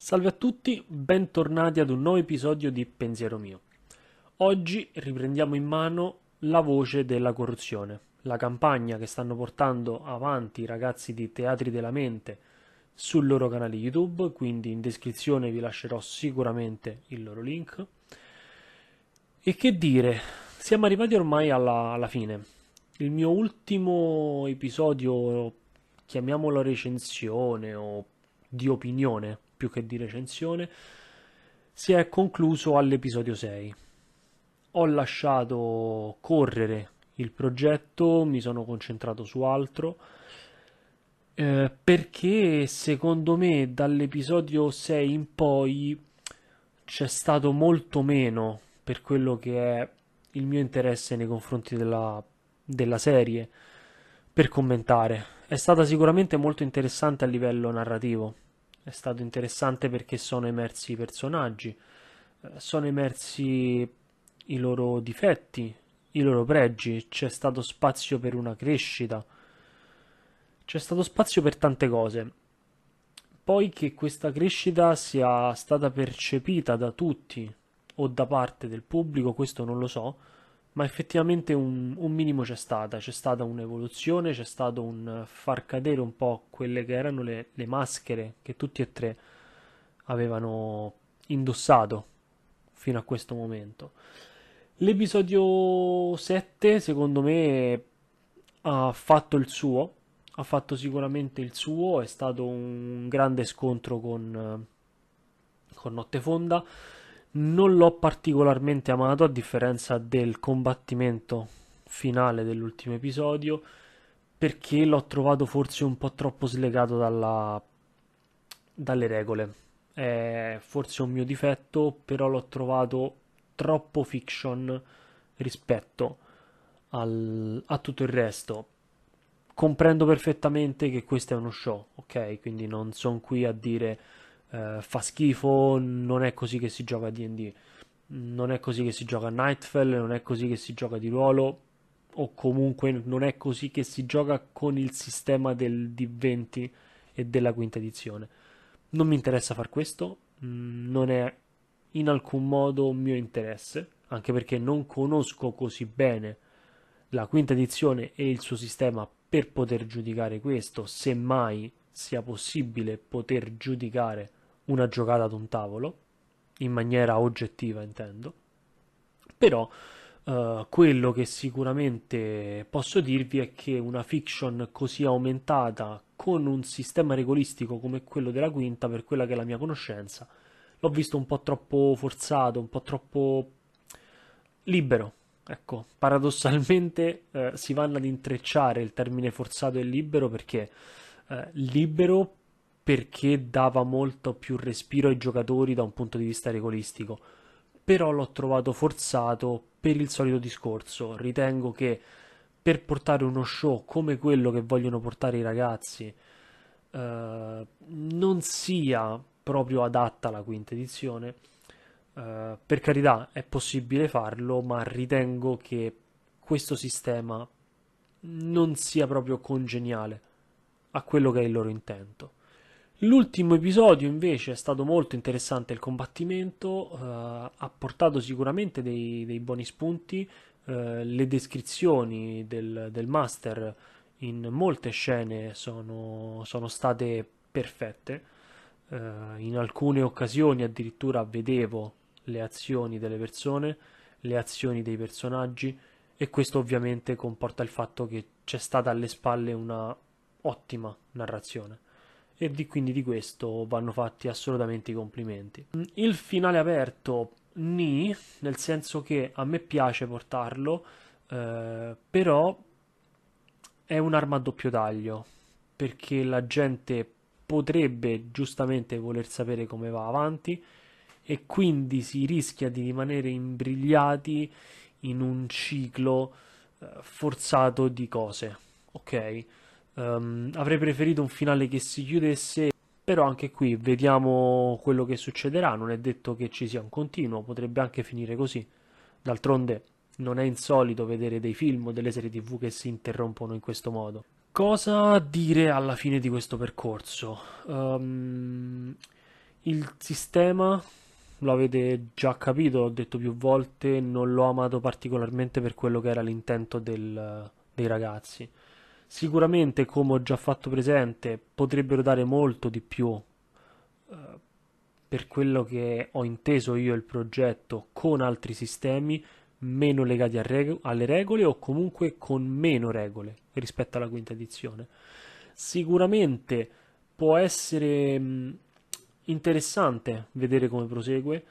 Salve a tutti, bentornati ad un nuovo episodio di Pensiero mio. Oggi riprendiamo in mano la voce della corruzione, la campagna che stanno portando avanti i ragazzi di Teatri della Mente sul loro canale YouTube, quindi in descrizione vi lascerò sicuramente il loro link. E che dire, siamo arrivati ormai alla, alla fine. Il mio ultimo episodio, chiamiamolo recensione o di opinione, più che di recensione, si è concluso all'episodio 6. Ho lasciato correre il progetto, mi sono concentrato su altro, eh, perché secondo me dall'episodio 6 in poi c'è stato molto meno per quello che è il mio interesse nei confronti della, della serie per commentare. È stata sicuramente molto interessante a livello narrativo è stato interessante perché sono emersi i personaggi, eh, sono emersi i loro difetti, i loro pregi, c'è stato spazio per una crescita, c'è stato spazio per tante cose. Poi che questa crescita sia stata percepita da tutti o da parte del pubblico, questo non lo so, ma effettivamente un, un, minimo c'è stata, c'è stata un'evoluzione, c'è stato un far cadere un po' quelle che erano le, le maschere che tutti e tre avevano indossato fino a questo momento. L'episodio 7 secondo me ha fatto il suo, ha fatto sicuramente il suo, è stato un grande scontro con, con Nottefonda. Fonda non l'ho particolarmente amato a differenza del combattimento finale dell'ultimo episodio perché l'ho trovato forse un po' troppo slegato dalla, dalle regole. È forse un mio difetto, però l'ho trovato troppo fiction rispetto al, a tutto il resto. Comprendo perfettamente che questo è uno show, ok? Quindi non sono qui a dire eh, fa schifo, non è così che si gioca a D&D, non è così che si gioca a Nightfall, non è così che si gioca di ruolo, o comunque non è così che si gioca con il sistema del D20 e della quinta edizione. Non mi interessa far questo, mm, non è in alcun modo mio interesse, anche perché non conosco così bene la quinta edizione e il suo sistema per poter giudicare questo, semmai sia possibile poter giudicare una giocata ad un tavolo, in maniera oggettiva intendo, però uh, quello che sicuramente posso dirvi è che una fiction così aumentata con un sistema regolistico come quello della quinta, per quella che è la mia conoscenza, l'ho visto un po' troppo forzato, un po' troppo libero. Ecco, paradossalmente eh, si vanno ad intrecciare il termine forzato e libero perché eh, libero perché dava molto più respiro ai giocatori da un punto di vista regolistico. Però l'ho trovato forzato per il solito discorso. Ritengo che per portare uno show come quello che vogliono portare i ragazzi eh, non sia proprio adatta alla quinta edizione. Eh, per carità, è possibile farlo, ma ritengo che questo sistema non sia proprio congeniale a quello che è il loro intento. L'ultimo episodio invece è stato molto interessante il combattimento, eh, ha portato sicuramente dei, dei buoni spunti, eh, le descrizioni del, del, master in molte scene sono, sono state perfette, eh, in alcune occasioni addirittura vedevo le azioni delle persone, le azioni dei personaggi e questo ovviamente comporta il fatto che c'è stata alle spalle una ottima narrazione e di, quindi di questo vanno fatti assolutamente i complimenti. Il finale aperto ni, nel senso che a me piace portarlo, eh, però è un'arma a doppio taglio, perché la gente potrebbe giustamente voler sapere come va avanti e quindi si rischia di rimanere imbrigliati in un ciclo eh, forzato di cose, ok? Um, avrei preferito un finale che si chiudesse, però anche qui vediamo quello che succederà. Non è detto che ci sia un continuo, potrebbe anche finire così. D'altronde non è insolito vedere dei film o delle serie tv che si interrompono in questo modo. Cosa dire alla fine di questo percorso? Um, Il sistema, lo avete già capito, l'ho detto più volte, non l'ho amato particolarmente per quello che era l'intento dei ragazzi. Sicuramente, come ho già fatto presente, potrebbero dare molto di più eh, per quello che ho inteso io il progetto con altri sistemi meno legati reg- alle regole o comunque con meno regole rispetto alla quinta edizione. Sicuramente può essere mh, interessante vedere come prosegue,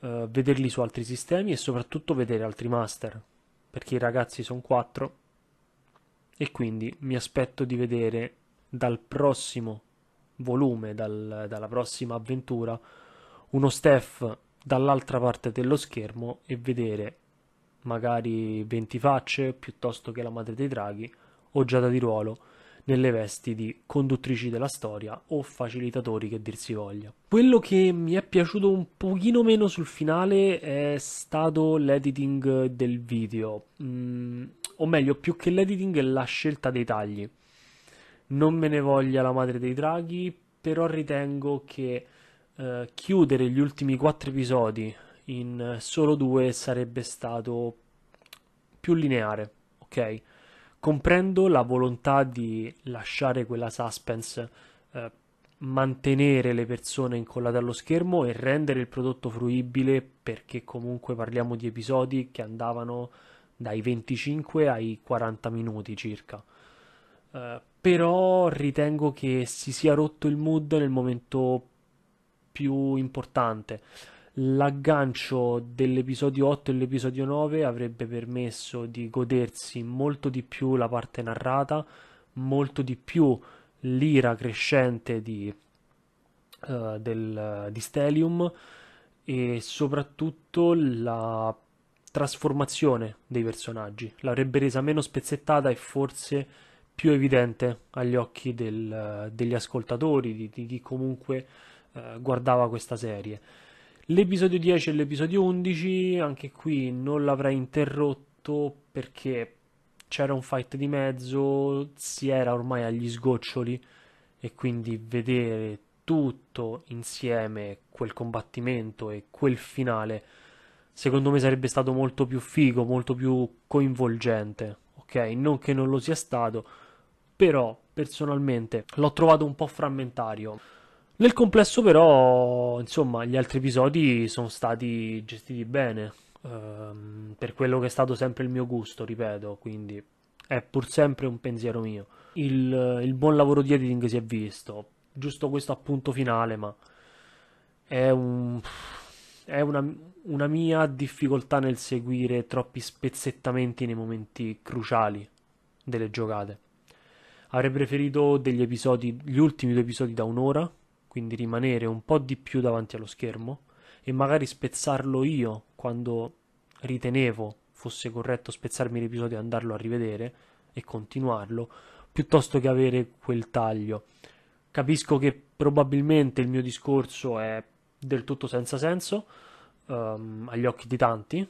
uh, vederli su altri sistemi e soprattutto vedere altri master, perché i ragazzi sono quattro e quindi mi aspetto di vedere dal prossimo volume, dal, dalla prossima avventura, uno Steph dall'altra parte dello schermo e vedere magari 20 facce piuttosto che la madre dei draghi o giada di ruolo nelle vesti di conduttrici della storia o facilitatori che dir si voglia. Quello che mi è piaciuto un pochino meno sul finale è stato l'editing del video, mm, o meglio, più che l'editing, la scelta dei tagli. Non me ne voglia la madre dei draghi, però ritengo che eh, chiudere gli ultimi quattro episodi in solo due sarebbe stato più lineare, ok? Comprendo la volontà di lasciare quella suspense, eh, mantenere le persone incollate allo schermo e rendere il prodotto fruibile perché comunque parliamo di episodi che andavano dai 25 ai 40 minuti circa. Uh, però ritengo che si sia rotto il mood nel momento più importante. L'aggancio dell'episodio 8 e l'episodio 9 avrebbe permesso di godersi molto di più la parte narrata, molto di più l'ira crescente di, uh, del, di Stelium e soprattutto la trasformazione dei personaggi. L'avrebbe resa meno spezzettata e forse più evidente agli occhi del, degli ascoltatori, di, di chi comunque uh, guardava questa serie. L'episodio 10 e l'episodio 11, anche qui non l'avrei interrotto perché c'era un fight di mezzo, si era ormai agli sgoccioli e quindi vedere tutto insieme quel combattimento e quel finale secondo me sarebbe stato molto più figo, molto più coinvolgente, ok? Non che non lo sia stato, però personalmente l'ho trovato un po' frammentario. Nel complesso, però, insomma, gli altri episodi sono stati gestiti bene. Ehm, per quello che è stato sempre il mio gusto, ripeto, quindi è pur sempre un pensiero mio. Il, il buon lavoro di editing si è visto, giusto questo appunto finale, ma è un è una, una, mia difficoltà nel seguire troppi spezzettamenti nei momenti cruciali delle giocate. Avrei preferito degli episodi, gli ultimi due episodi da un'ora, quindi rimanere un po' di più davanti allo schermo e magari spezzarlo io quando ritenevo fosse corretto spezzarmi l'episodio e andarlo a rivedere e continuarlo, piuttosto che avere quel taglio. Capisco che probabilmente il mio discorso è del tutto senza senso um, agli occhi di tanti,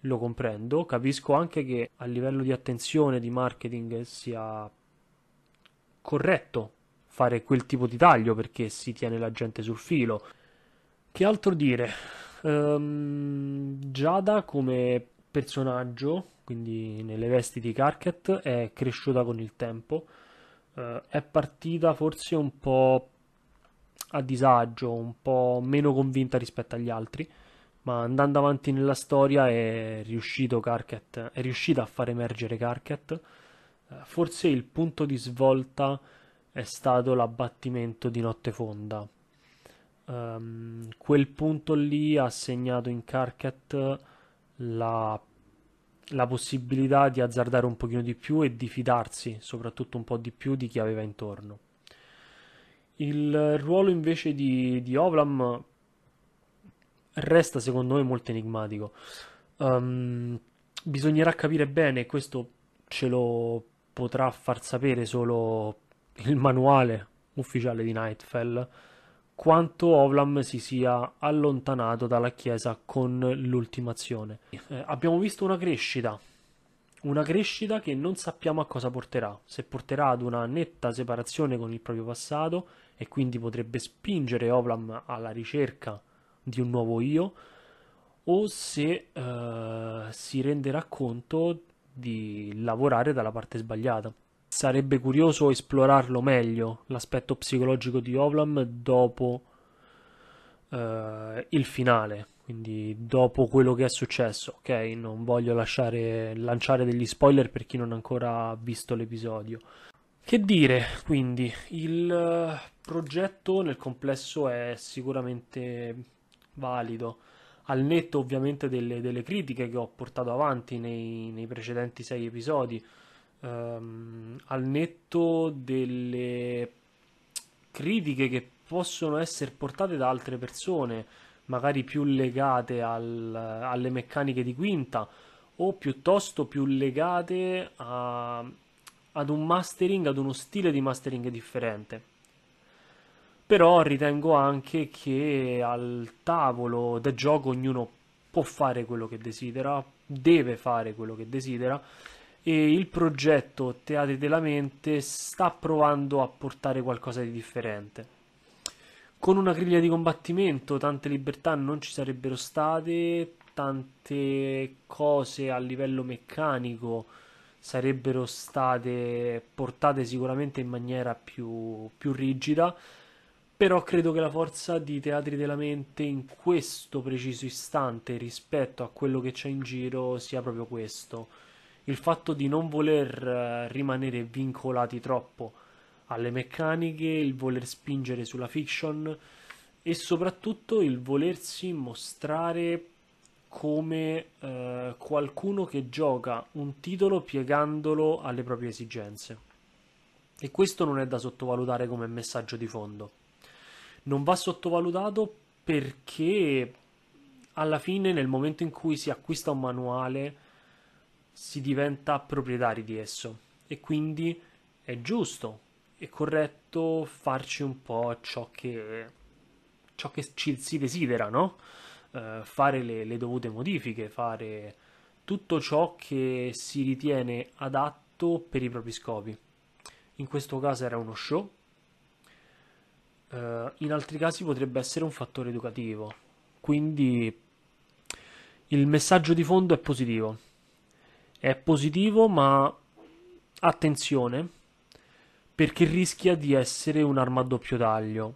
lo comprendo, capisco anche che a livello di attenzione, di marketing sia corretto fare quel tipo di taglio perché si tiene la gente sul filo. Che altro dire? Um, Giada come personaggio, quindi nelle vesti di Carket, è cresciuta con il tempo. Uh, è partita forse un po' a disagio, un po' meno convinta rispetto agli altri, ma andando avanti nella storia è riuscito Carket, è riuscita a far emergere Carket. Uh, forse il punto di svolta è stato l'abbattimento di Notte Fonda. Um, quel punto lì ha segnato in Carcat la, la, possibilità di azzardare un pochino di più e di fidarsi soprattutto un po' di più di chi aveva intorno. Il ruolo invece di, di Ovlam resta secondo me molto enigmatico. Um, bisognerà capire bene, questo ce lo potrà far sapere solo il manuale ufficiale di Nightfell quanto Ovlam si sia allontanato dalla Chiesa con l'ultimazione. Eh, abbiamo visto una crescita, una crescita che non sappiamo a cosa porterà, se porterà ad una netta separazione con il proprio passato e quindi potrebbe spingere Oplam alla ricerca di un nuovo io o se uh, si renderà conto di lavorare dalla parte sbagliata. Sarebbe curioso esplorarlo meglio l'aspetto psicologico di Ovlam dopo uh, il finale, quindi dopo quello che è successo, ok? Non voglio lasciare, lanciare degli spoiler per chi non ha ancora visto l'episodio. Che dire, quindi, il eh, progetto nel complesso è sicuramente valido, al netto ovviamente delle, delle critiche che ho portato avanti nei, nei precedenti sei episodi, um, al netto delle critiche che possono essere portate da altre persone, magari più legate al, alle meccaniche di quinta o piuttosto più legate a, ad un mastering, ad uno stile di mastering differente. Però ritengo anche che al tavolo del gioco ognuno può fare quello che desidera, deve fare quello che desidera e il progetto Teatri della Mente sta provando a portare qualcosa di differente. Con una griglia di combattimento tante libertà non ci sarebbero state, tante cose a livello meccanico sarebbero state portate sicuramente in maniera più, più rigida, però credo che la forza di Teatri della Mente in questo preciso istante rispetto a quello che c'è in giro sia proprio questo. Il fatto di non voler eh, rimanere vincolati troppo alle meccaniche, il voler spingere sulla fiction e soprattutto il volersi mostrare come eh, qualcuno che gioca un titolo piegandolo alle proprie esigenze. E questo non è da sottovalutare come messaggio di fondo. Non va sottovalutato perché alla fine, nel momento in cui si acquista un manuale, si diventa proprietari di esso e quindi è giusto è corretto farci un po' ciò che, ciò che ci si desidera, no? Uh, fare le, le, dovute modifiche, fare tutto ciò che si ritiene adatto per i propri scopi. In questo caso era uno show, uh, in altri casi potrebbe essere un fattore educativo, quindi il messaggio di fondo è positivo. È positivo, ma attenzione perché rischia di essere un'arma a doppio taglio.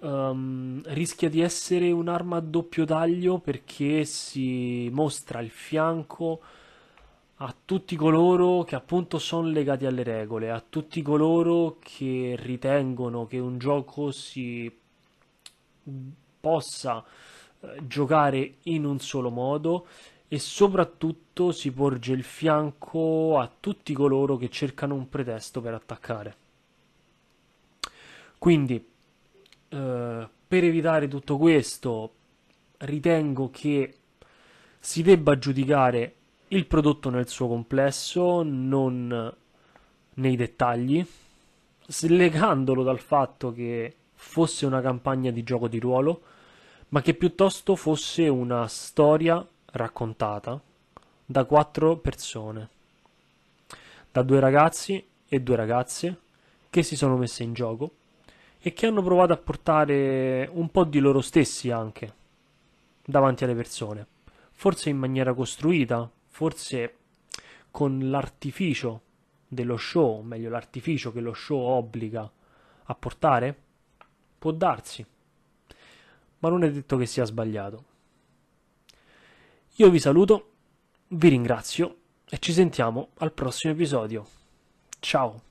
Um, rischia di essere un'arma a doppio taglio perché si mostra il fianco a tutti coloro che appunto sono legati alle regole, a tutti coloro che ritengono che un gioco si possa eh, giocare in un solo modo e soprattutto si porge il fianco a tutti coloro che cercano un pretesto per attaccare. Quindi, eh, per evitare tutto questo, ritengo che si debba giudicare il prodotto nel suo complesso, non nei dettagli, slegandolo dal fatto che fosse una campagna di gioco di ruolo, ma che piuttosto fosse una storia raccontata da quattro persone, da due ragazzi e due ragazze che si sono messe in gioco e che hanno provato a portare un po' di loro stessi anche davanti alle persone, forse in maniera costruita, forse con l'artificio dello show, meglio l'artificio che lo show obbliga a portare, può darsi, ma non è detto che sia sbagliato. Io vi saluto, vi ringrazio e ci sentiamo al prossimo episodio. Ciao!